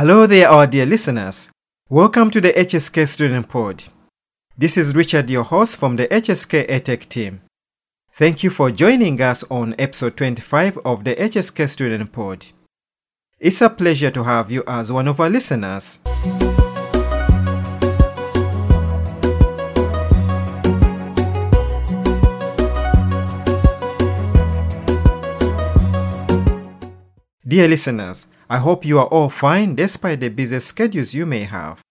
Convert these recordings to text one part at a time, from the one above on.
Hello there, our dear listeners. Welcome to the HSK Student Pod. This is Richard, your host from the HSK EdTech team. Thank you for joining us on episode 25 of the HSK Student Pod. It's a pleasure to have you as one of our listeners. Dear listeners, I hope you are all fine despite the busy schedules you may have.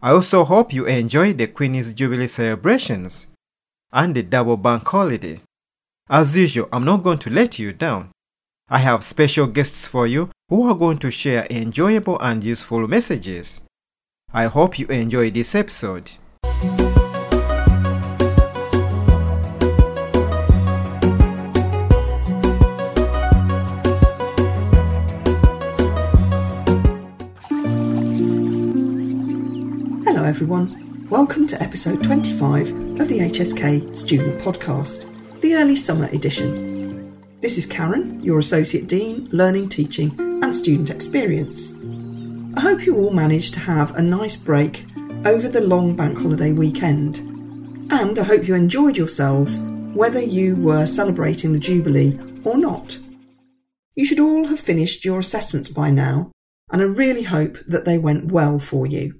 I also hope you enjoy the Queen's Jubilee celebrations and the double bank holiday. As usual, I'm not going to let you down. I have special guests for you who are going to share enjoyable and useful messages. I hope you enjoy this episode. Everyone. Welcome to episode 25 of the HSK Student Podcast, the early summer edition. This is Karen, your Associate Dean, Learning, Teaching and Student Experience. I hope you all managed to have a nice break over the long bank holiday weekend, and I hope you enjoyed yourselves whether you were celebrating the Jubilee or not. You should all have finished your assessments by now, and I really hope that they went well for you.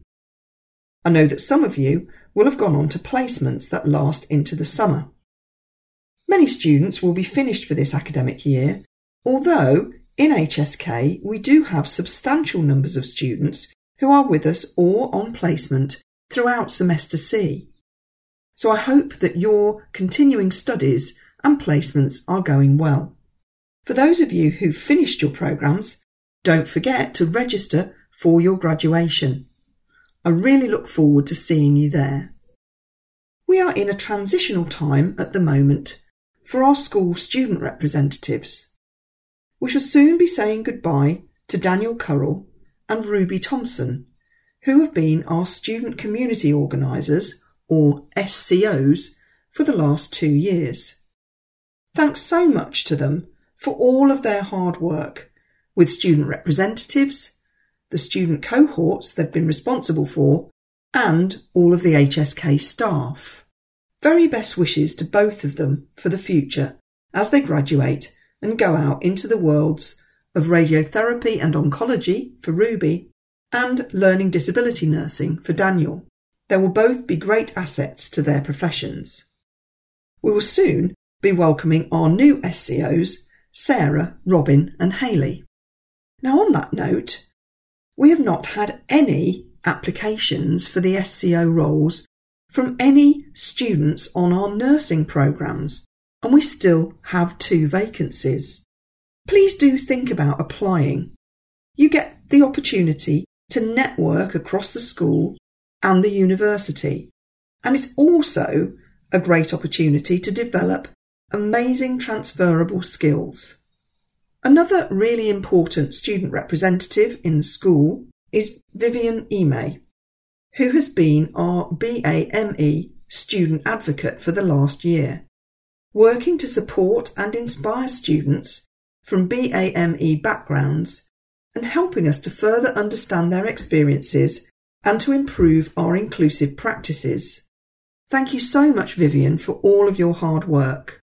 I know that some of you will have gone on to placements that last into the summer. Many students will be finished for this academic year, although in HSK we do have substantial numbers of students who are with us or on placement throughout semester C. So I hope that your continuing studies and placements are going well. For those of you who've finished your programmes, don't forget to register for your graduation. I really look forward to seeing you there. We are in a transitional time at the moment for our school student representatives. We shall soon be saying goodbye to Daniel Currell and Ruby Thompson, who have been our student community organisers, or SCOs, for the last two years. Thanks so much to them for all of their hard work with student representatives, the student cohorts they've been responsible for, and all of the HSK staff. Very best wishes to both of them for the future as they graduate and go out into the worlds of radiotherapy and oncology for Ruby and learning disability nursing for Daniel. They will both be great assets to their professions. We will soon be welcoming our new SCOs, Sarah, Robin, and Haley. Now, on that note, we have not had any applications for the SCO roles from any students on our nursing programmes, and we still have two vacancies. Please do think about applying. You get the opportunity to network across the school and the university, and it's also a great opportunity to develop amazing transferable skills. Another really important student representative in the school is Vivian Ime, who has been our BAME student advocate for the last year, working to support and inspire students from BAME backgrounds and helping us to further understand their experiences and to improve our inclusive practices. Thank you so much, Vivian, for all of your hard work.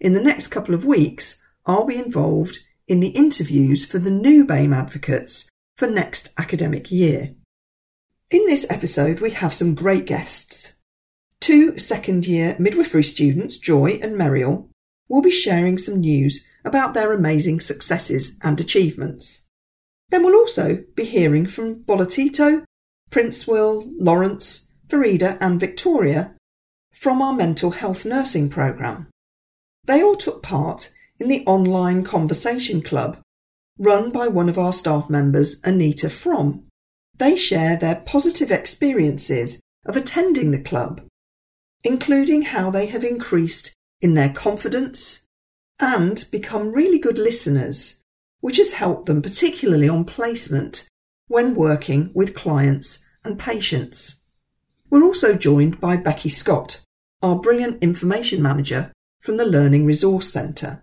In the next couple of weeks, I'll be involved in the interviews for the new BAME advocates for next academic year. In this episode, we have some great guests. Two second year midwifery students, Joy and Meriel, will be sharing some news about their amazing successes and achievements. Then we'll also be hearing from Bolatito, Will, Lawrence, Farida, and Victoria from our mental health nursing programme. They all took part in the online conversation club run by one of our staff members, Anita Fromm. They share their positive experiences of attending the club, including how they have increased in their confidence and become really good listeners, which has helped them particularly on placement when working with clients and patients. We're also joined by Becky Scott, our brilliant information manager from the Learning Resource Centre.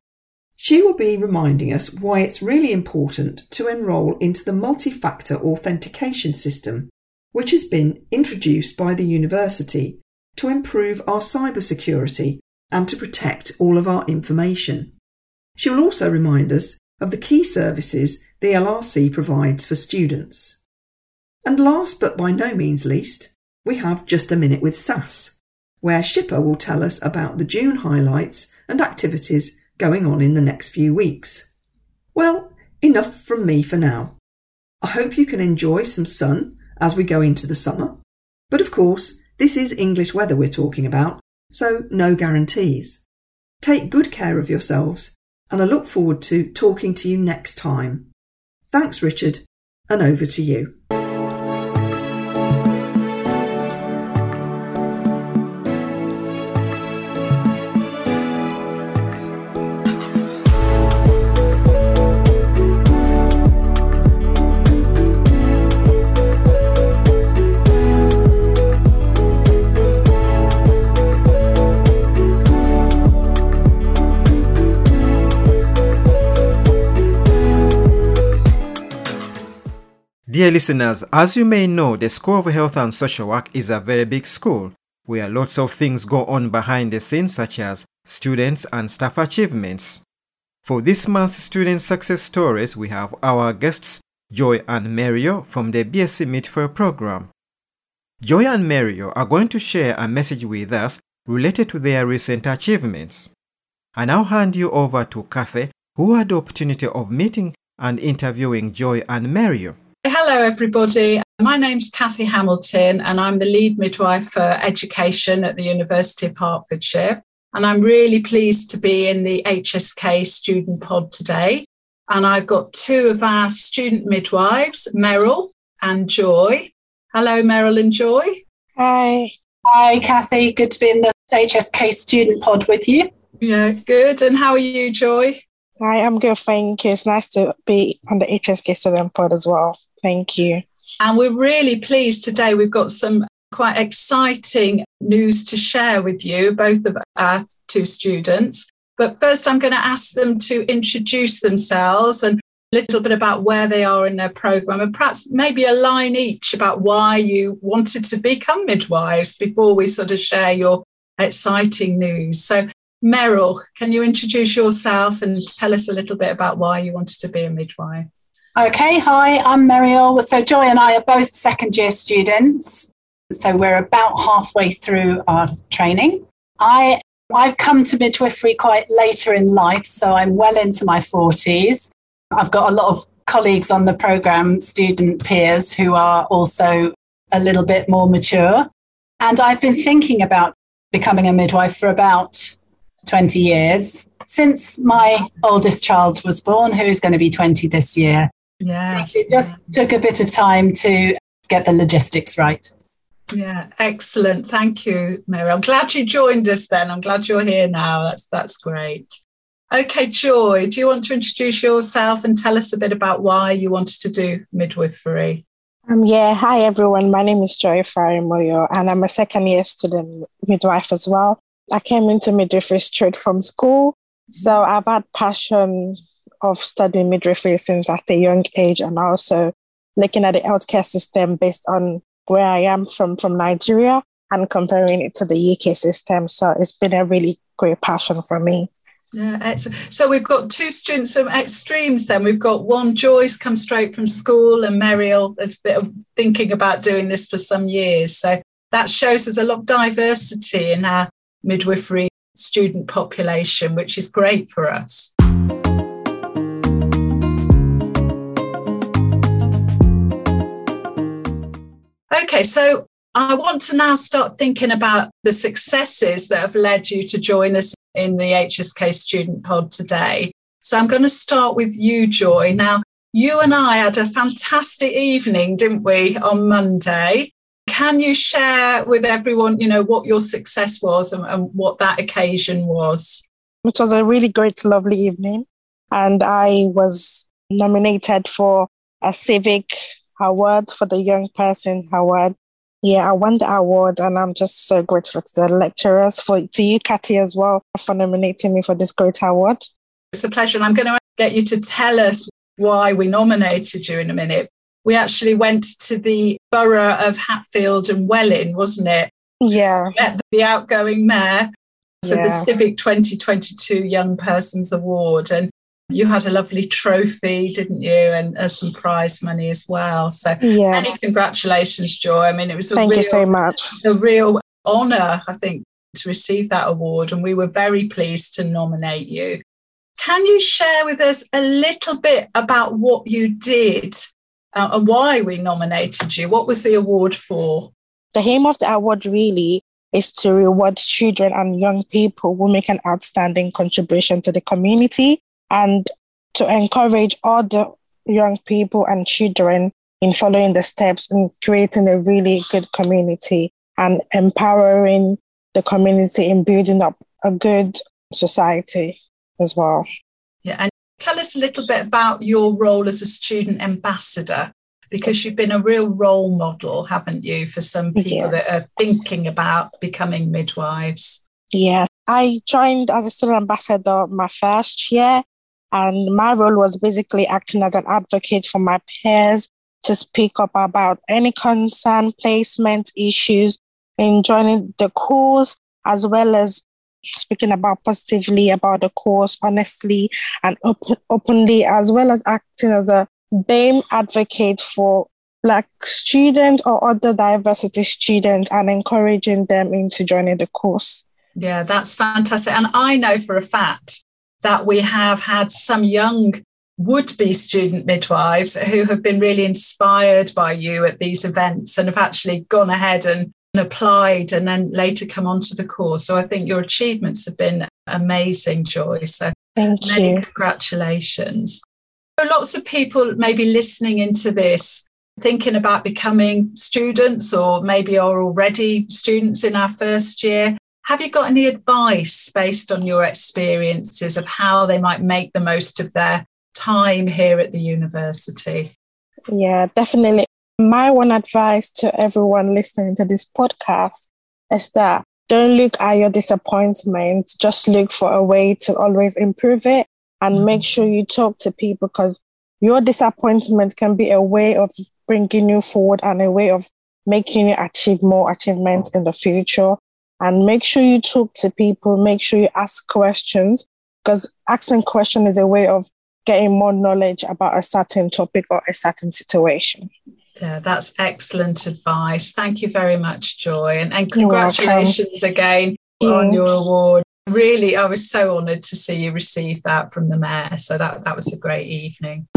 She will be reminding us why it's really important to enrol into the multi-factor authentication system, which has been introduced by the university to improve our cybersecurity and to protect all of our information. She will also remind us of the key services the LRC provides for students. And last but by no means least, we have Just a Minute with SAS, where Shipper will tell us about the June highlights and activities going on in the next few weeks. Well, enough from me for now. I hope you can enjoy some sun as we go into the summer. But of course, this is English weather we're talking about, so no guarantees. Take good care of yourselves, and I look forward to talking to you next time. Thanks, Richard, and over to you. Dear listeners, as you may know, the School of Health and Social Work is a very big school where lots of things go on behind the scenes, such as students and staff achievements. For this month's Student Success Stories, we have our guests Joy and Mario from the BSc Midwifery program. Joy and Mario are going to share a message with us related to their recent achievements. I now hand you over to Kathy, who had the opportunity of meeting and interviewing Joy and Mario. Hello, everybody. My name's Kathy Hamilton, and I'm the lead midwife for education at the University of Hertfordshire. And I'm really pleased to be in the HSK student pod today. And I've got two of our student midwives, Meryl and Joy. Hello, Meryl and Joy. Hi. Hi, Kathy. Good to be in the HSK student pod with you. Yeah, good. And how are you, Joy? Hi, I'm good. Thank you. It's nice to be on the HSK student pod as well. Thank you. And we're really pleased today. We've got some quite exciting news to share with you, both of our two students. But first, I'm going to ask them to introduce themselves and a little bit about where they are in their program, and perhaps maybe a line each about why you wanted to become midwives before we sort of share your exciting news. So, Meryl, can you introduce yourself and tell us a little bit about why you wanted to be a midwife? Okay, hi, I'm Muriel. So Joy and I are both second year students. So we're about halfway through our training. I I've come to midwifery quite later in life, so I'm well into my 40s. I've got a lot of colleagues on the program, student peers who are also a little bit more mature. And I've been thinking about becoming a midwife for about 20 years since my oldest child was born, who is going to be 20 this year. Yes. It just took a bit of time to get the logistics right. Yeah, excellent. Thank you, Mary. I'm glad you joined us then. I'm glad you're here now. That's that's great. Okay, Joy, do you want to introduce yourself and tell us a bit about why you wanted to do midwifery? Um, yeah, hi everyone. My name is Joy Farimoyo, and I'm a second year student midwife as well. I came into midwifery straight from school, so I've had passion of studying midwifery since at a young age and also looking at the healthcare system based on where I am from from Nigeria and comparing it to the UK system. So it's been a really great passion for me. Yeah. So we've got two students from extremes then. We've got one, Joy's, come straight from school, and Muriel has been thinking about doing this for some years. So that shows there's a lot of diversity in our midwifery student population, which is great for us. Okay, so I want to now start thinking about the successes that have led you to join us in the HSK Student Pod today. So I'm going to start with you, Joy. Now, you and I had a fantastic evening, didn't we, on Monday? Can you share with everyone, you know, what your success was and, and what that occasion was? It was a really great, lovely evening. And I was nominated for a civic award for the young person award. Yeah, I won the award and I'm just so grateful to the lecturers for to you, Kathy, as well, for nominating me for this great award. It's a pleasure. And I'm going to get you to tell us why we nominated you in a minute. We actually went to the borough of Hatfield and Welwyn, wasn't it? Yeah. Met the outgoing mayor for yeah. the Civic 2022 Young Persons Award. And you had a lovely trophy, didn't you? And uh, some prize money as well. So yeah. many congratulations, Joy. I mean, it was a Thank real, you so much. A real honour, I think, to receive that award. And we were very pleased to nominate you. Can you share with us a little bit about what you did uh, and why we nominated you? What was the award for? The aim of the award really is to reward children and young people who make an outstanding contribution to the community and to encourage other young people and children in following the steps and creating a really good community and empowering the community in building up a good society as well. Yeah, and tell us a little bit about your role as a student ambassador because you've been a real role model, haven't you, for some people yeah. that are thinking about becoming midwives? Yes, I joined as a student ambassador my first year, and my role was basically acting as an advocate for my peers to speak up about any concern, placement issues in joining the course, as well as speaking about positively about the course, honestly and op- openly, as well as acting as a BAME advocate for Black students or other diversity students and encouraging them into joining the course. Yeah, that's fantastic. And I know for a fact that we have had some young would be student midwives who have been really inspired by you at these events and have actually gone ahead and applied and then later come onto the course. So I think your achievements have been amazing, Joy. So thank many you. Congratulations. So lots of people maybe listening into this thinking about becoming students or maybe are already students in our first year. Have you got any advice based on your experiences of how they might make the most of their time here at the university? Yeah, definitely. My one advice to everyone listening to this podcast is that don't look at your disappointment, just look for a way to always improve it and mm-hmm. make sure you talk to people because your disappointment can be a way of bringing you forward and a way of making you achieve more achievements in the future. And make sure you talk to people, make sure you ask questions because asking questions is a way of getting more knowledge about a certain topic or a certain situation. Yeah, that's excellent advice. Thank you very much, Joy. And, and congratulations again on your award. Really, I was so honoured to see you receive that from the Mayor. So that, that was a great evening.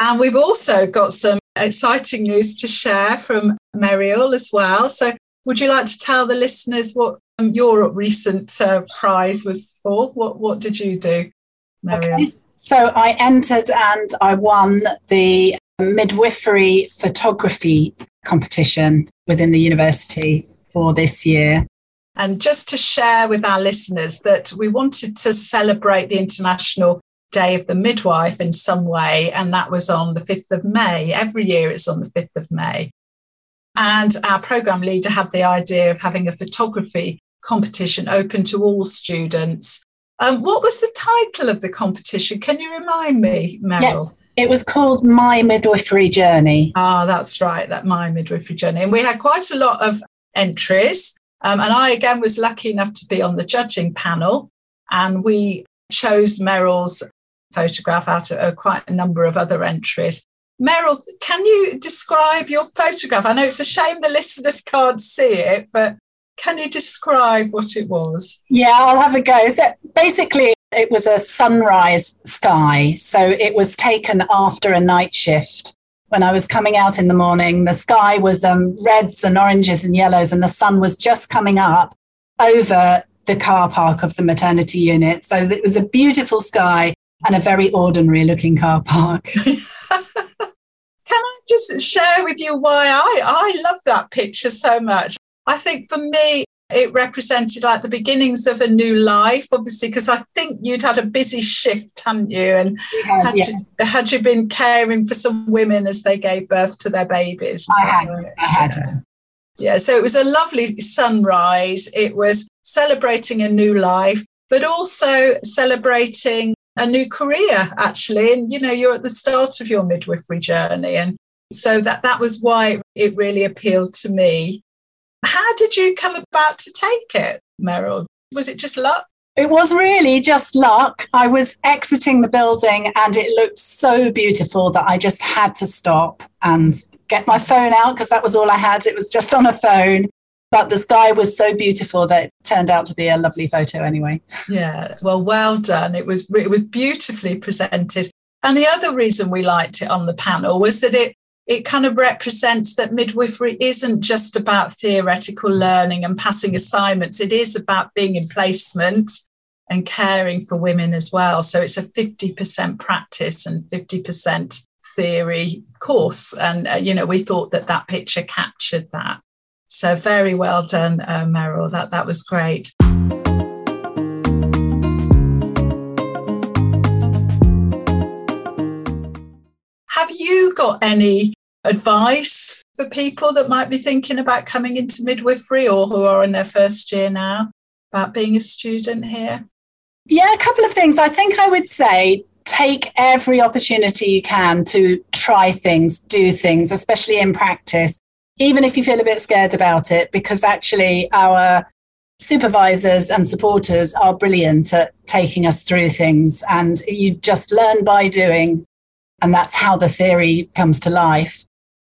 And we've also got some exciting news to share from Meriel as well. So, would you like to tell the listeners what um, your recent uh, prize was for? What What did you do, Meriel? Okay. So, I entered and I won the midwifery photography competition within the university for this year. And just to share with our listeners that we wanted to celebrate the International Day of the Midwife in some way, and that was on the 5th of May. Every year it's on the 5th of May. And our program leader had the idea of having a photography competition open to all students. Um, what was the title of the competition? Can you remind me, Meryl? Yes. It was called My Midwifery Journey. Ah, that's right, that My Midwifery Journey. And we had quite a lot of entries. Um, and I, again, was lucky enough to be on the judging panel. And we chose Meryl's photograph out of uh, quite a number of other entries. Meryl, can you describe your photograph? I know it's a shame the listeners can't see it, but can you describe what it was? Yeah, I'll have a go. So basically, it was a sunrise sky. So it was taken after a night shift. When I was coming out in the morning, the sky was um, reds and oranges and yellows, and the sun was just coming up over the car park of the maternity unit. So it was a beautiful sky and a very ordinary looking car park. Can I just share with you why I, I love that picture so much? I think for me, it represented like the beginnings of a new life, obviously, because I think you'd had a busy shift, hadn't you? And has, had, yeah. you, had you been caring for some women as they gave birth to their babies? I had. I had. Yeah, so it was a lovely sunrise. It was celebrating a new life, but also celebrating a new career, actually. And, you know, you're at the start of your midwifery journey. And so that, that was why it really appealed to me. How did you come about to take it, Meryl? Was it just luck? It was really just luck. I was exiting the building and it looked so beautiful that I just had to stop and get my phone out because that was all I had. It was just on a phone. But the sky was so beautiful that it turned out to be a lovely photo anyway. Yeah, well, well done. It was it was beautifully presented. And the other reason we liked it on the panel was that it it kind of represents that midwifery isn't just about theoretical learning and passing assignments. It is about being in placement and caring for women as well. So it's a 50% practice and 50% theory course. And, uh, you know, we thought that that picture captured that. So very well done, uh, Meryl. That, that was great. Have you got any advice for people that might be thinking about coming into midwifery or who are in their first year now about being a student here? Yeah, a couple of things. I think I would say take every opportunity you can to try things, do things, especially in practice, even if you feel a bit scared about it, because actually our supervisors and supporters are brilliant at taking us through things and you just learn by doing and that's how the theory comes to life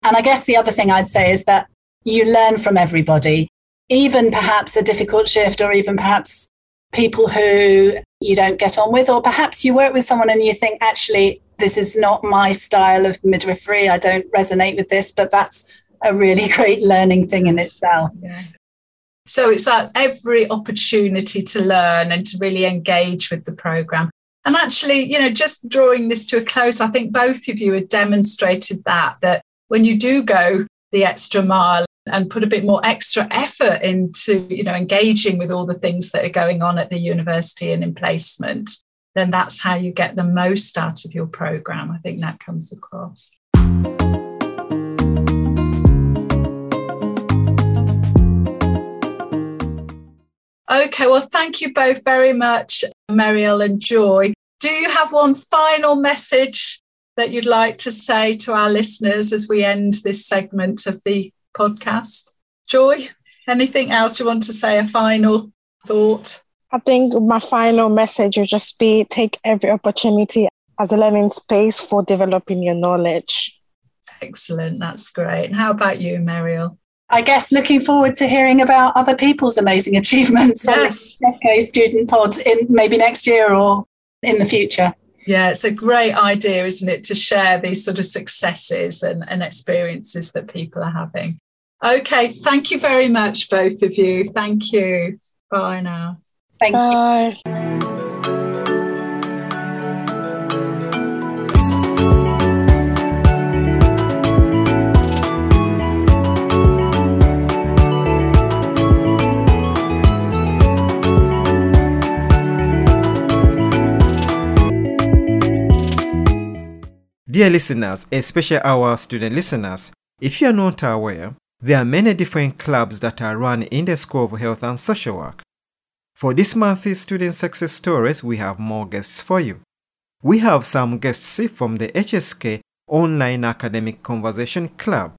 and I guess the other thing I'd say is that you learn from everybody, even perhaps a difficult shift or even perhaps people who you don't get on with, or perhaps you work with someone and you think, actually, this is not my style of midwifery. I don't resonate with this, but that's a really great learning thing in itself. Yeah. So it's that every opportunity to learn and to really engage with the program. And actually, you know, just drawing this to a close, I think both of you have demonstrated that, that when you do go the extra mile and put a bit more extra effort into you know engaging with all the things that are going on at the university and in placement then that's how you get the most out of your program i think that comes across Okay, well, thank you both very much, Mariel and Joy. Do you have one final message that you'd like to say to our listeners as we end this segment of the podcast? Joy, anything else you want to say? A final thought? I think my final message would just be take every opportunity as a learning space for developing your knowledge. Excellent. That's great. And how about you, Mariel? I guess looking forward to hearing about other people's amazing achievements yes. on the Student Pod in maybe next year or in the future. Yeah, it's a great idea, isn't it, to share these sort of successes and, and experiences that people are having. Okay, thank you very much, both of you. Thank you. Bye now. Thank Bye. you. Dear listeners, especially our student listeners, if you are not aware, there are many different clubs that are run in the School of Health and Social Work. For this month's student success stories, we have more guests for you. We have some guests from the HSK Online Academic Conversation Club.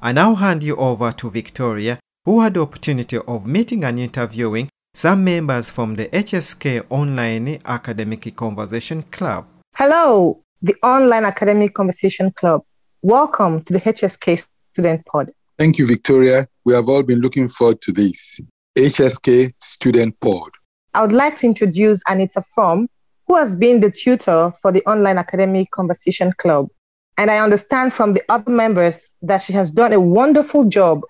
I now hand you over to Victoria, who had the opportunity of meeting and interviewing some members from the HSK Online Academic Conversation Club. Hello, the Online Academic Conversation Club. Welcome to the HSK Student Pod. Thank you, Victoria. We have all been looking forward to this. HSK Student Pod. I would like to introduce Anita Fromm, who has been the tutor for the Online Academic Conversation Club. And I understand from the other members that she has done a wonderful job.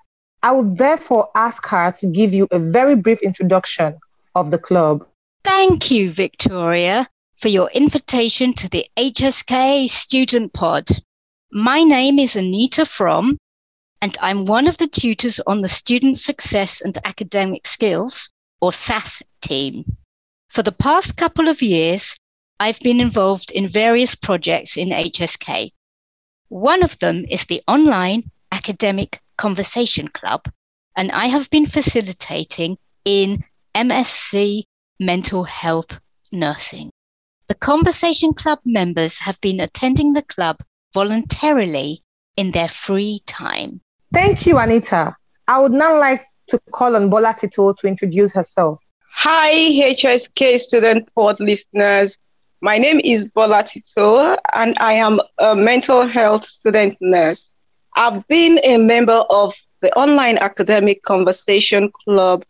I would therefore ask her to give you a very brief introduction of the club. Thank you, Victoria for your invitation to the HSK Student Pod. My name is Anita Fromm, and I'm one of the tutors on the Student Success and Academic Skills, or SAS team. For the past couple of years, I've been involved in various projects in HSK. One of them is the Online Academic Conversation Club, and I have been facilitating in MSc Mental Health Nursing. The Conversation Club members have been attending the club voluntarily in their free time. Thank you, Anita. I would now like to call on Bolatito to introduce herself. Hi, HSK student pod listeners. My name is Bolatito, and I am a mental health student nurse. I've been a member of the online academic conversation club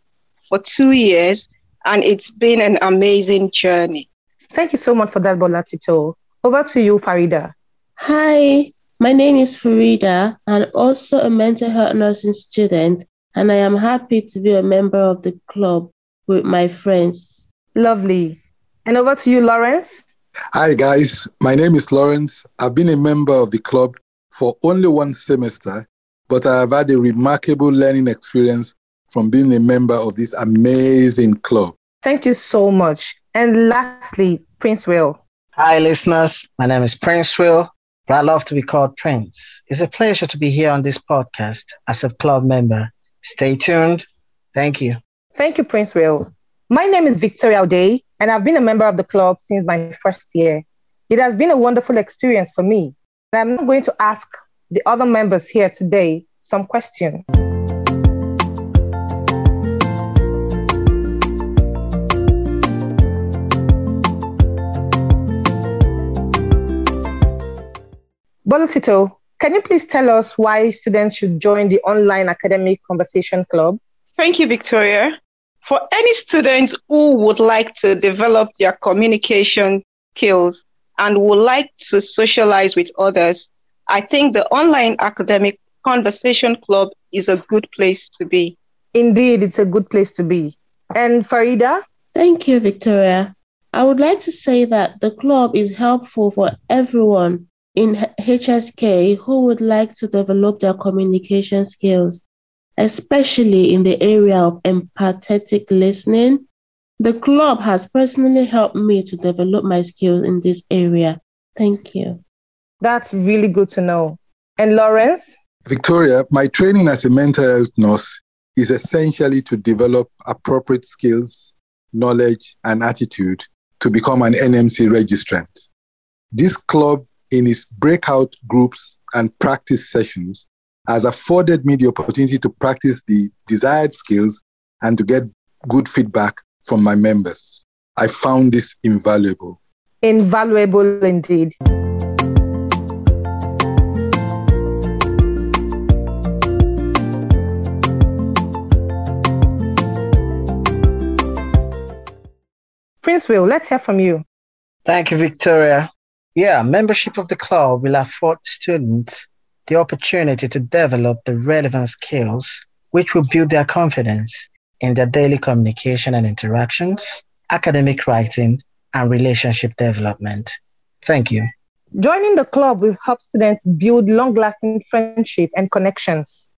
for two years, and it's been an amazing journey. Thank you so much for that, Bola Tito. Over to you, Farida. Hi, my name is Farida, and also a mental health nursing student, and I am happy to be a member of the club with my friends. Lovely. And over to you, Lawrence. Hi, guys. My name is Lawrence. I've been a member of the club for only one semester, but I have had a remarkable learning experience from being a member of this amazing club. Thank you so much. And lastly, Prince Will. Hi, listeners. My name is Prince Will, but I love to be called Prince. It's a pleasure to be here on this podcast as a club member. Stay tuned. Thank you. Thank you, Prince Will. My name is Victoria O'Day, and I've been a member of the club since my first year. It has been a wonderful experience for me. And I'm going to ask the other members here today some questions. Bolatito, can you please tell us why students should join the online academic conversation club? Thank you, Victoria. For any students who would like to develop their communication skills and would like to socialize with others, I think the online academic conversation club is a good place to be. Indeed, it's a good place to be. And Farida? Thank you, Victoria. I would like to say that the club is helpful for everyone in HSK who would like to develop their communication skills, especially in the area of empathetic listening. The club has personally helped me to develop my skills in this area. Thank you. That's really good to know. And Lawrence? Victoria, my training as a mental health nurse is essentially to develop appropriate skills, knowledge, and attitude to become an NMC registrant. This club in its breakout groups and practice sessions has afforded me the opportunity to practice the desired skills and to get good feedback from my members. I found this invaluable. Invaluable indeed. Prince Will, let's hear from you. Thank you, Victoria. Yeah, membership of the club will afford students the opportunity to develop the relevant skills which will build their confidence in their daily communication and interactions, academic writing, and relationship development. Thank you. Joining the club will help students build long lasting friendship and connections.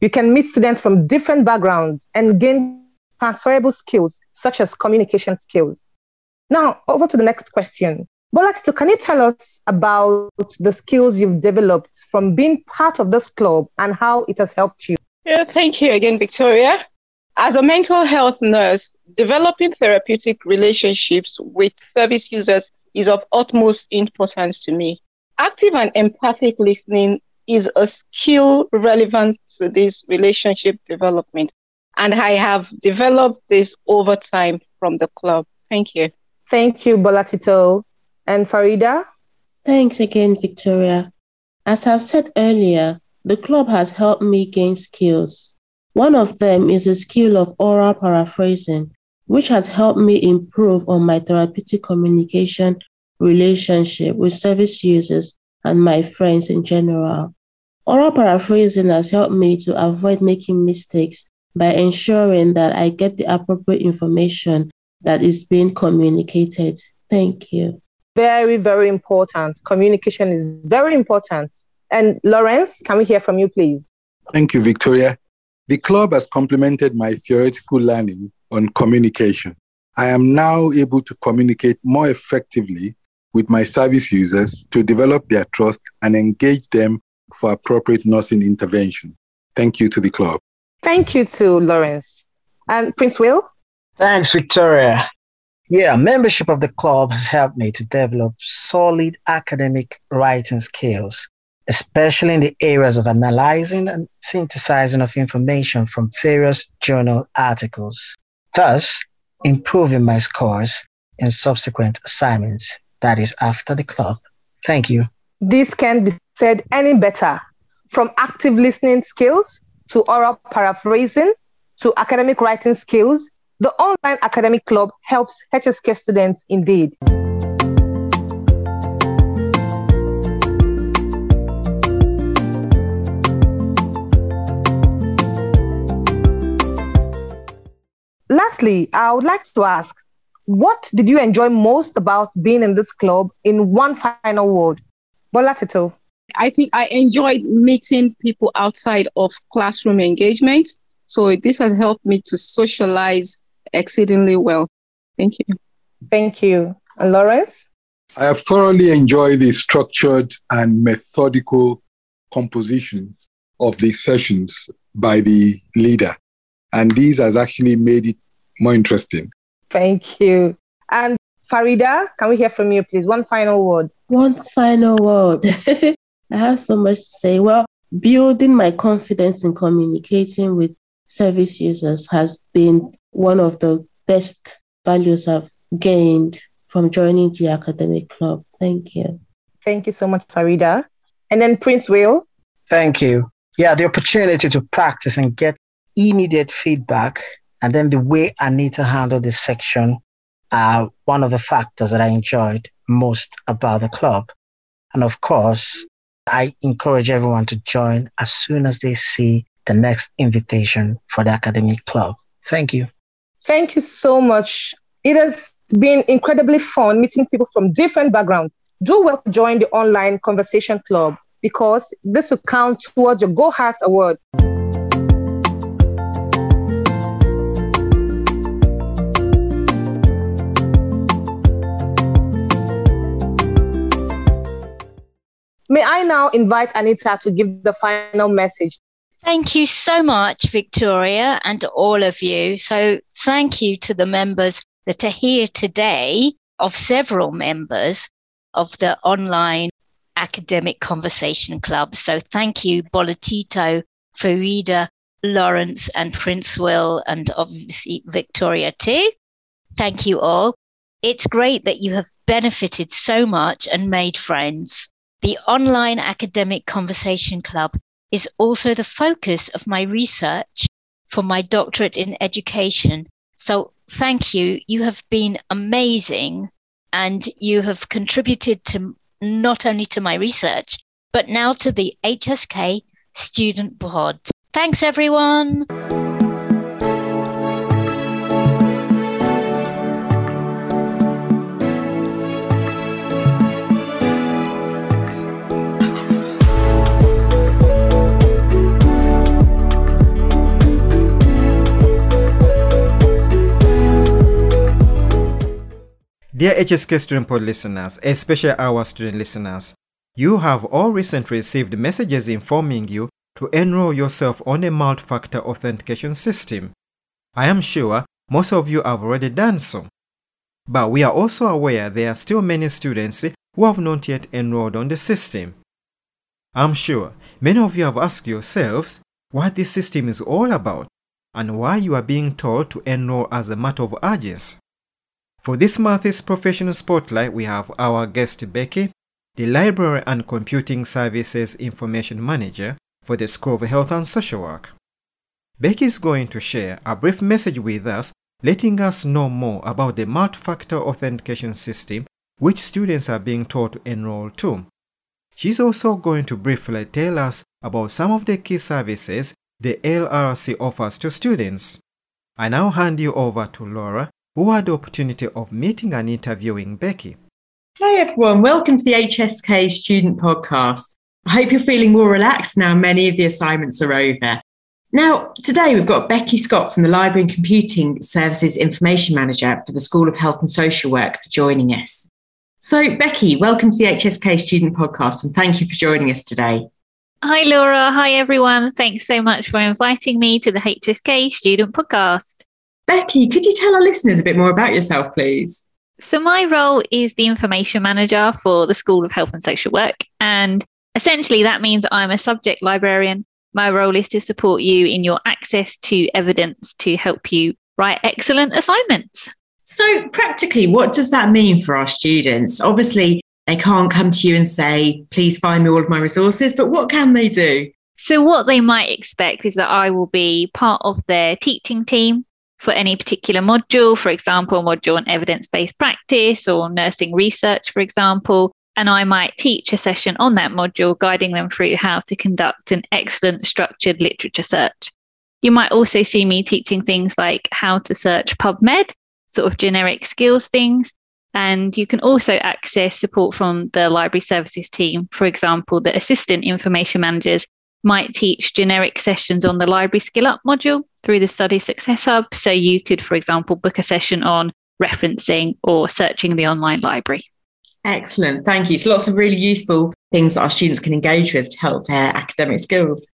You can meet students from different backgrounds and gain transferable skills such as communication skills. Now, over to the next question. Bolatito, can you tell us about the skills you've developed from being part of this club and how it has helped you? Yeah, thank you again, Victoria. As a mental health nurse, developing therapeutic relationships with service users is of utmost importance to me. Active and empathic listening is a skill relevant to this relationship development, and I have developed this over time from the club. Thank you. Thank you, Bolatito. And Farida? Thanks again, Victoria. As I've said earlier, the club has helped me gain skills. One of them is the skill of oral paraphrasing, which has helped me improve on my therapeutic communication relationship with service users and my friends in general. Oral paraphrasing has helped me to avoid making mistakes by ensuring that I get the appropriate information that is being communicated. Thank you very, very important. Communication is very important. And Lawrence, can we hear from you, please? Thank you, Victoria. The club has complemented my theoretical learning on communication. I am now able to communicate more effectively with my service users to develop their trust and engage them for appropriate nursing intervention. Thank you to the club. Thank you to Lawrence. And Prince Will? Thanks, Victoria. Yeah, membership of the club has helped me to develop solid academic writing skills, especially in the areas of analyzing and synthesizing of information from various journal articles, thus improving my scores in subsequent assignments, that is after the club. Thank you. This can't be said any better. From active listening skills to oral paraphrasing to academic writing skills, the online academic club helps HSK students indeed. Lastly, I would like to ask what did you enjoy most about being in this club in one final word? Bolatito. I think I enjoyed meeting people outside of classroom engagement. So this has helped me to socialize exceedingly well. Thank you. Thank you. And Lawrence? I have thoroughly enjoyed the structured and methodical composition of the sessions by the leader. And these has actually made it more interesting. Thank you. And Farida, can we hear from you, please? One final word. One final word. I have so much to say. Well, building my confidence in communicating with service users has been one of the best values I've gained from joining the academic club. Thank you. Thank you so much, Farida. And then Prince Will. Thank you. Yeah, the opportunity to practice and get immediate feedback, and then the way I need to handle this section are one of the factors that I enjoyed most about the club. And of course, I encourage everyone to join as soon as they see the next invitation for the academic club. Thank you. Thank you so much. It has been incredibly fun meeting people from different backgrounds. Do well to join the online conversation club because this will count towards your Go Herts Award. May I now invite Anita to give the final message? Thank you so much, Victoria, and all of you. So, thank you to the members that are here today, of several members of the online academic conversation club. So, thank you, Bolatito, Farida, Lawrence, and Prince Will, and obviously Victoria too. Thank you all. It's great that you have benefited so much and made friends. The online academic conversation club is also the focus of my research for my doctorate in education. So thank you. You have been amazing and you have contributed to not only to my research, but now to the HSK student board. Thanks, everyone. Dear HSK Student Pod listeners, especially our student listeners, you have all recently received messages informing you to enroll yourself on a multi-factor authentication system. I am sure most of you have already done so. But we are also aware there are still many students who have not yet enrolled on the system. I'm sure many of you have asked yourselves what this system is all about and why you are being told to enroll as a matter of urgency. For this month's professional spotlight, we have our guest Becky, the Library and Computing Services Information Manager for the School of Health and Social Work. Becky is going to share a brief message with us, letting us know more about the multi-factor authentication system which students are being taught to enroll to. She's also going to briefly tell us about some of the key services the LRC offers to students. I now hand you over to Laura who had the opportunity of meeting and interviewing Becky. Hi, everyone. Welcome to the HSK Student Podcast. I hope you're feeling more relaxed now many of the assignments are over. Now, today we've got Becky Scott from the Library and Computing Services Information Manager for the School of Health and Social Work joining us. So, Becky, welcome to the HSK Student Podcast and thank you for joining us today. Hi, Laura. Hi, everyone. Thanks so much for inviting me to the HSK Student Podcast. Becky, could you tell our listeners a bit more about yourself, please? So, my role is the information manager for the School of Health and Social Work. And essentially, that means I'm a subject librarian. My role is to support you in your access to evidence to help you write excellent assignments. So, practically, what does that mean for our students? Obviously, they can't come to you and say, please find me all of my resources, but what can they do? So, what they might expect is that I will be part of their teaching team for any particular module, for example, module on evidence based practice or nursing research, for example. And I might teach a session on that module, guiding them through how to conduct an excellent structured literature search. You might also see me teaching things like how to search PubMed, sort of generic skills things. And you can also access support from the library services team. For example, the assistant information managers might teach generic sessions on the library skill up module through the study success hub. So you could, for example, book a session on referencing or searching the online library. Excellent. Thank you. So lots of really useful things that our students can engage with to help their academic skills.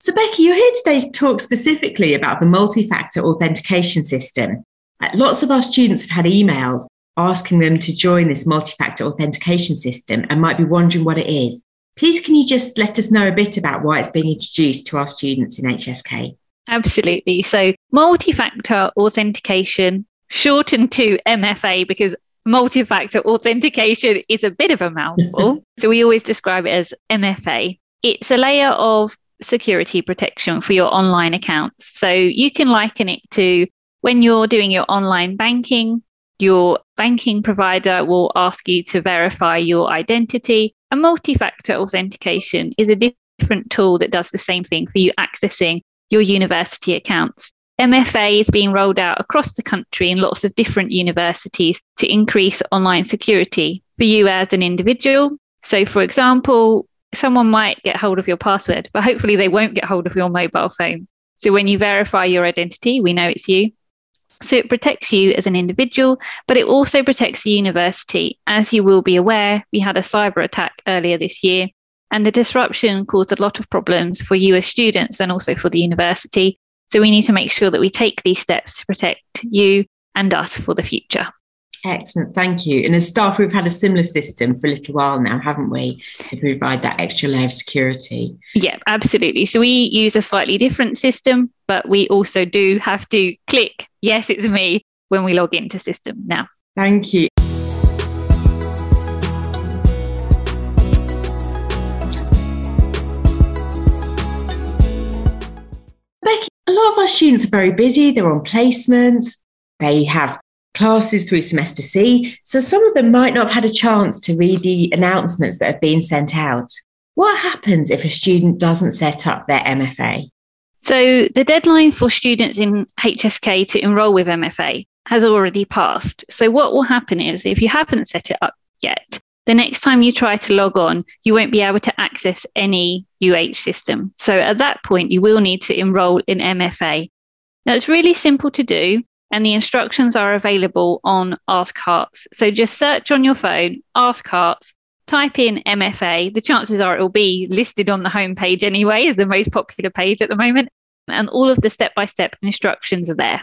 So, Becky, you're here today to talk specifically about the multi factor authentication system. Lots of our students have had emails asking them to join this multi factor authentication system and might be wondering what it is. Please, can you just let us know a bit about why it's being introduced to our students in HSK? Absolutely. So, multi factor authentication, shortened to MFA because multi factor authentication is a bit of a mouthful. so, we always describe it as MFA. It's a layer of security protection for your online accounts. So you can liken it to when you're doing your online banking, your banking provider will ask you to verify your identity. A multi factor authentication is a different tool that does the same thing for you accessing your university accounts. MFA is being rolled out across the country in lots of different universities to increase online security for you as an individual. So, for example, someone might get hold of your password, but hopefully they won't get hold of your mobile phone. So when you verify your identity, we know it's you. So it protects you as an individual, but it also protects the university. As you will be aware, we had a cyber attack earlier this year, and the disruption caused a lot of problems for you as students and also for the university. So we need to make sure that we take these steps to protect you and us for the future. Excellent, thank you. And as staff, we've had a similar system for a little while now, haven't we, to provide that extra layer of security? Yeah, absolutely. So we use a slightly different system, but we also do have to click, yes, it's me, when we log into system now. Thank you. Becky, a lot of our students are very busy, they're on placements, they have classes through semester C, so some of them might not have had a chance to read the announcements that have been sent out. What happens if a student doesn't set up their MFA? So, the deadline for students in HSK to enrol with MFA has already passed. So, what will happen is if you haven't set it up yet, the next time you try to log on, you won't be able to access any UH system. So, at that point, you will need to enrol in MFA. Now, it's really simple to do and the instructions are available on Ask Herts. So just search on your phone, Ask Herts, type in MFA. The chances are it will be listed on the homepage anyway, as the most popular page at the moment. And all of the step by step instructions are there.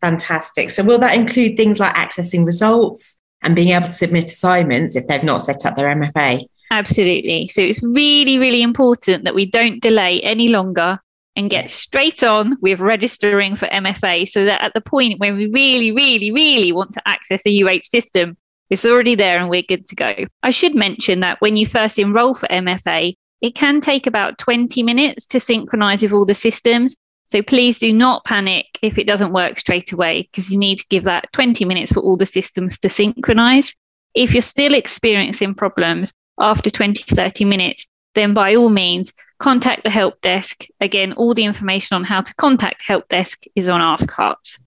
Fantastic. So, will that include things like accessing results and being able to submit assignments if they've not set up their MFA? Absolutely. So, it's really, really important that we don't delay any longer and get straight on with registering for MFA so that at the point when we really, really, really want to access a UH system, it's already there and we're good to go. I should mention that when you first enroll for MFA, it can take about 20 minutes to synchronize with all the systems. So please do not panic if it doesn't work straight away because you need to give that 20 minutes for all the systems to synchronize. If you're still experiencing problems after 20, 30 minutes, then by all means, contact the help desk. Again, all the information on how to contact help desk is on Ask Herts.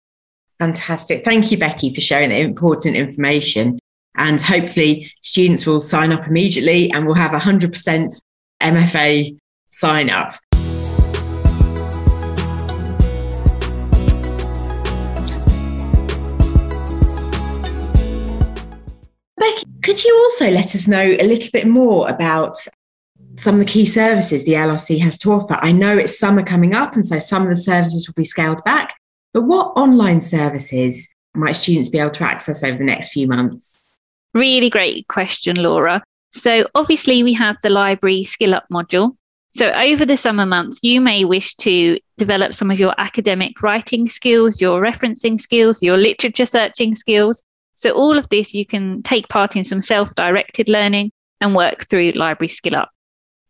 Fantastic. Thank you, Becky, for sharing the important information. And hopefully, students will sign up immediately and we'll have 100% MFA sign up. Becky, could you also let us know a little bit more about some of the key services the LRC has to offer? I know it's summer coming up, and so some of the services will be scaled back, but what online services might students be able to access over the next few months? Really great question, Laura. So, obviously, we have the library skill up module. So, over the summer months, you may wish to develop some of your academic writing skills, your referencing skills, your literature searching skills. So, all of this you can take part in some self directed learning and work through Library Skill Up.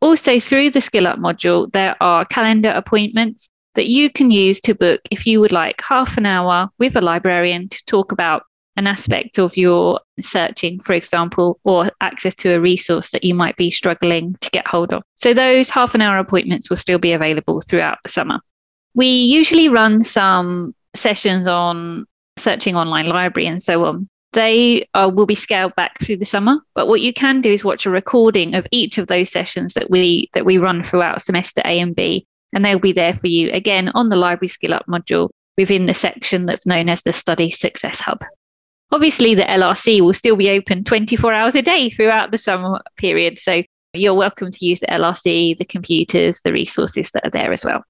Also, through the Skill Up module, there are calendar appointments that you can use to book if you would like half an hour with a librarian to talk about an aspect of your searching, for example, or access to a resource that you might be struggling to get hold of. So those half an hour appointments will still be available throughout the summer. We usually run some sessions on searching online library and so on. They uh, will be scaled back through the summer, but what you can do is watch a recording of each of those sessions that we that we run throughout semester A and B, and they'll be there for you again on the Library Skill Up module within the section that's known as the Study Success Hub. Obviously, the LRC will still be open 24 hours a day throughout the summer period. So you're welcome to use the LRC, the computers, the resources that are there as well.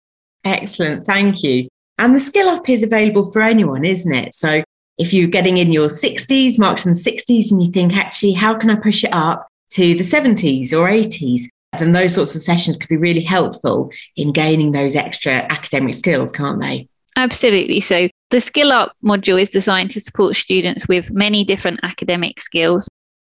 Excellent. Thank you. And the skill up is available for anyone, isn't it? So if you're getting in your 60s, marks in the 60s, and you think, actually, how can I push it up to the 70s or 80s? Then those sorts of sessions could be really helpful in gaining those extra academic skills, can't they? Absolutely. So the Skill Up module is designed to support students with many different academic skills.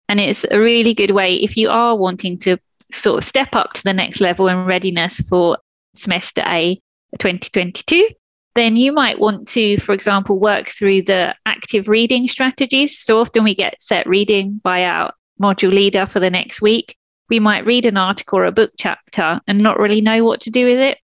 And it's a really good way if you are wanting to sort of step up to the next level in readiness for semester A 2022, then you might want to, for example, work through the active reading strategies. So often we get set reading by our module leader for the next week. We might read an article or a book chapter and not really know what to do with it.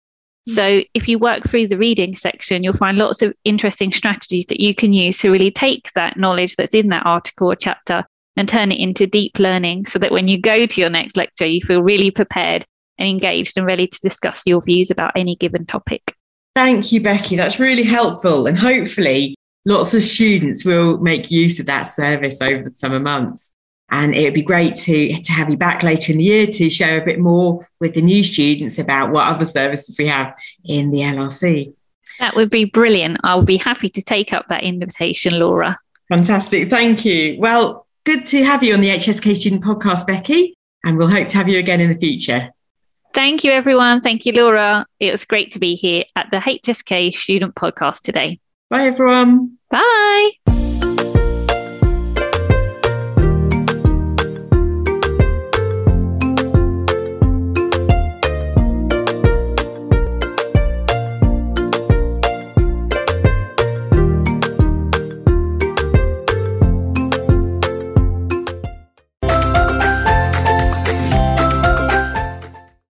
Hmm. So, if you work through the reading section, you'll find lots of interesting strategies that you can use to really take that knowledge that's in that article or chapter and turn it into deep learning so that when you go to your next lecture, you feel really prepared and engaged and ready to discuss your views about any given topic. Thank you, Becky. That's really helpful. And hopefully, lots of students will make use of that service over the summer months. And it would be great to, to have you back later in the year to share a bit more with the new students about what other services we have in the LRC. That would be brilliant. I'll be happy to take up that invitation, Laura. Fantastic. Thank you. Well, good to have you on the HSK Student Podcast, Becky, and we'll hope to have you again in the future. Thank you, everyone. Thank you, Laura. It was great to be here at the HSK Student Podcast today. Bye, everyone. Bye.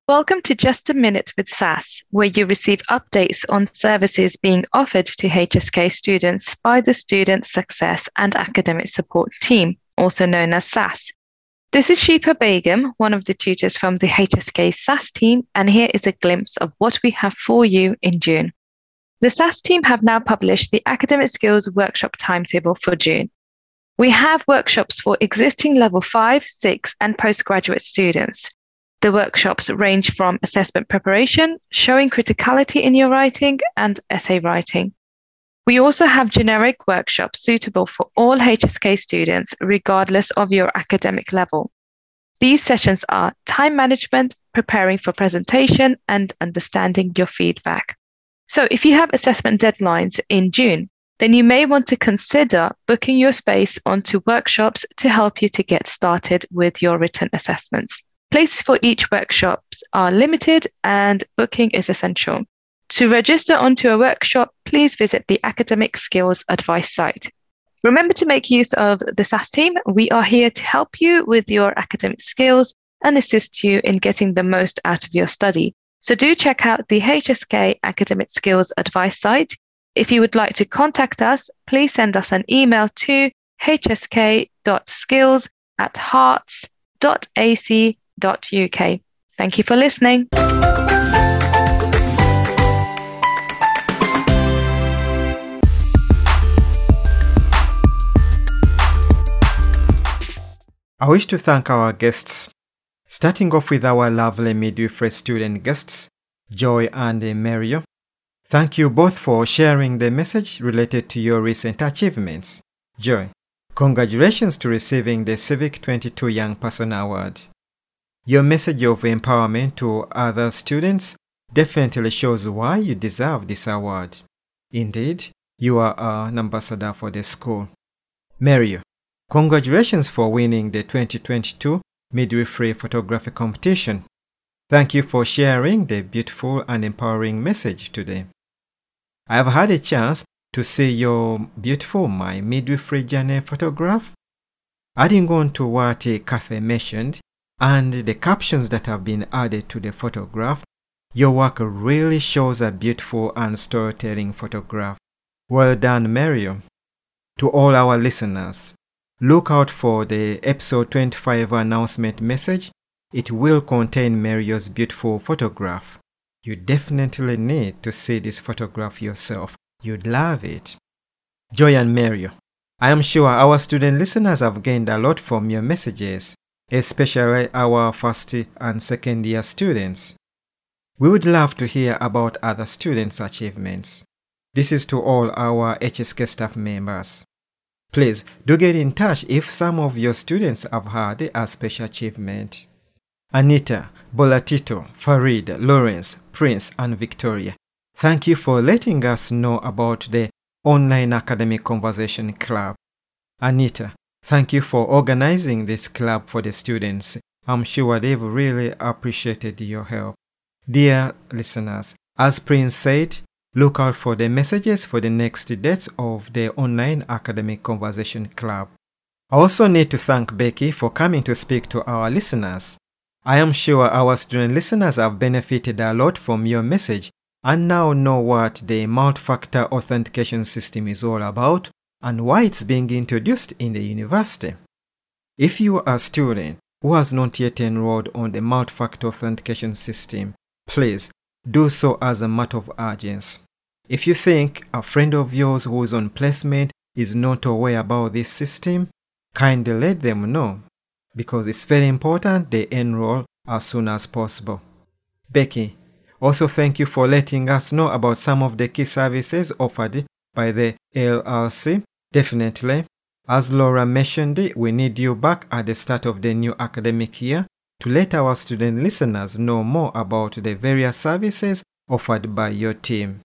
Welcome to Just a Minute with SAS, where you receive updates on services being offered to HSK students by the Student Success and Academic Support Team, also known as SAS. This is Shipa Begum, one of the tutors from the HSK SAS team, and here is a glimpse of what we have for you in June. The SAS team have now published the Academic Skills Workshop timetable for June. We have workshops for existing level 5, 6, and postgraduate students. The workshops range from assessment preparation, showing criticality in your writing, and essay writing. We also have generic workshops suitable for all HSK students, regardless of your academic level. These sessions are time management, preparing for presentation, and understanding your feedback. So, if you have assessment deadlines in June, then you may want to consider booking your space onto workshops to help you to get started with your written assessments. Places for each workshops are limited and booking is essential. To register onto a workshop, please visit the Academic Skills Advice site. Remember to make use of the SAS team. We are here to help you with your academic skills and assist you in getting the most out of your study. So do check out the HSK Academic Skills Advice site. If you would like to contact us, please send us an email to hsk.skills at uk. Thank you for listening. I wish to thank our guests, starting off with our lovely midwifery student guests, Joy and Mario. Thank you both for sharing the message related to your recent achievements. Joy, congratulations to receiving the Civic 22 Young Person Award. Your message of empowerment to other students definitely shows why you deserve this award. Indeed, you are an ambassador for the school. Mario, congratulations for winning the 2022 Midwifery Photography Competition. Thank you for sharing the beautiful and empowering message today. I have had a chance to see your beautiful My Midwifery Journey photograph. Adding on to what Kathy mentioned and the captions that have been added to the photograph, your work really shows a beautiful and storytelling photograph. Well done, Mario. To all our listeners, look out for the episode 25 announcement message. It will contain Mario's beautiful photograph. You definitely need to see this photograph yourself. You'd love it. Joy and Mario, I am sure our student listeners have gained a lot from your messages, especially our first and second year students. We would love to hear about other students' achievements. This is to all our HSK staff members. Please do get in touch if some of your students have had a special achievement. Anita, Bolatito, Farid, Lawrence, Prince, and Victoria, thank you for letting us know about the Online Academic Conversation Club. Anita, thank you for organizing this club for the students. I'm sure they've really appreciated your help. Dear listeners, as Prince said, look out for the messages for the next dates of the online academic conversation club. I also need to thank Becky for coming to speak to our listeners. I am sure our student listeners have benefited a lot from your message and now know what the multi-factor authentication system is all about and why it's being introduced in the university. If you are a student who has not yet enrolled on the multi-factor authentication system, please do so as a matter of urgency. If you think a friend of yours who is on placement is not aware about this system, kindly let them know because it's very important they enroll as soon as possible. Becky, also thank you for letting us know about some of the key services offered by the LRC. Definitely, as Laura mentioned, we need you back at the start of the new academic year to let our student listeners know more about the various services offered by your team.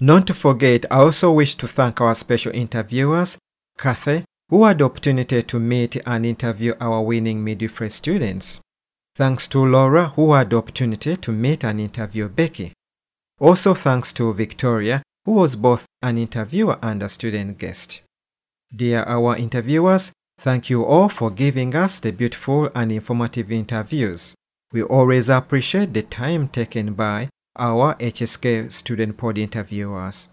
Not to forget, I also wish to thank our special interviewers, Kathy, who had the opportunity to meet and interview our winning midwifery students. Thanks to Laura, who had the opportunity to meet and interview Becky. Also thanks to Victoria, who was both an interviewer and a student guest. Dear our interviewers, thank you all for giving us the beautiful and informative interviews. We always appreciate the time taken by our HSK student pod interviewers.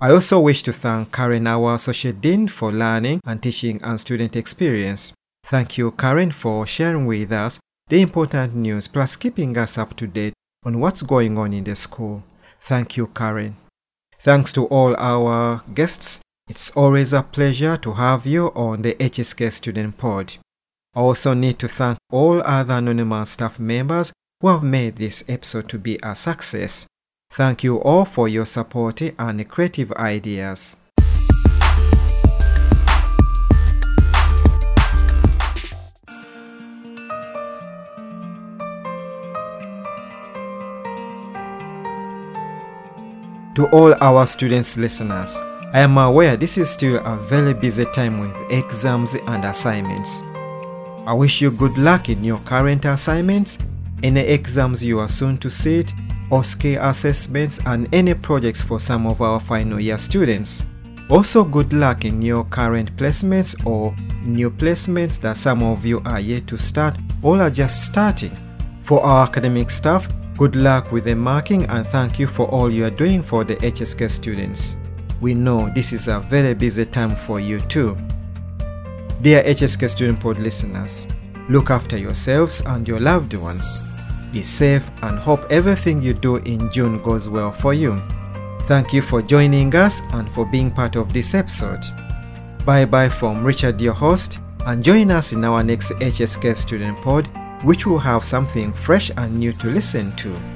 I also wish to thank Karen, our Associate Dean, for learning and teaching and student experience. Thank you, Karen, for sharing with us the important news plus keeping us up to date on what's going on in the school. Thank you, Karen. Thanks to all our guests it's always a pleasure to have you on the HSK Student Pod. I also need to thank all other anonymous staff members who have made this episode to be a success. Thank you all for your support and creative ideas. To all our students listeners, I am aware this is still a very busy time with exams and assignments. I wish you good luck in your current assignments, any exams you are soon to sit, skill assessments and any projects for some of our final year students. Also good luck in your current placements or new placements that some of you are yet to start or are just starting. For our academic staff, Good luck with the marking and thank you for all you are doing for the HSK students. We know this is a very busy time for you too. Dear HSK Student Pod listeners, look after yourselves and your loved ones. Be safe and hope everything you do in June goes well for you. Thank you for joining us and for being part of this episode. Bye bye from Richard, your host, and join us in our next HSK Student Pod which will have something fresh and new to listen to.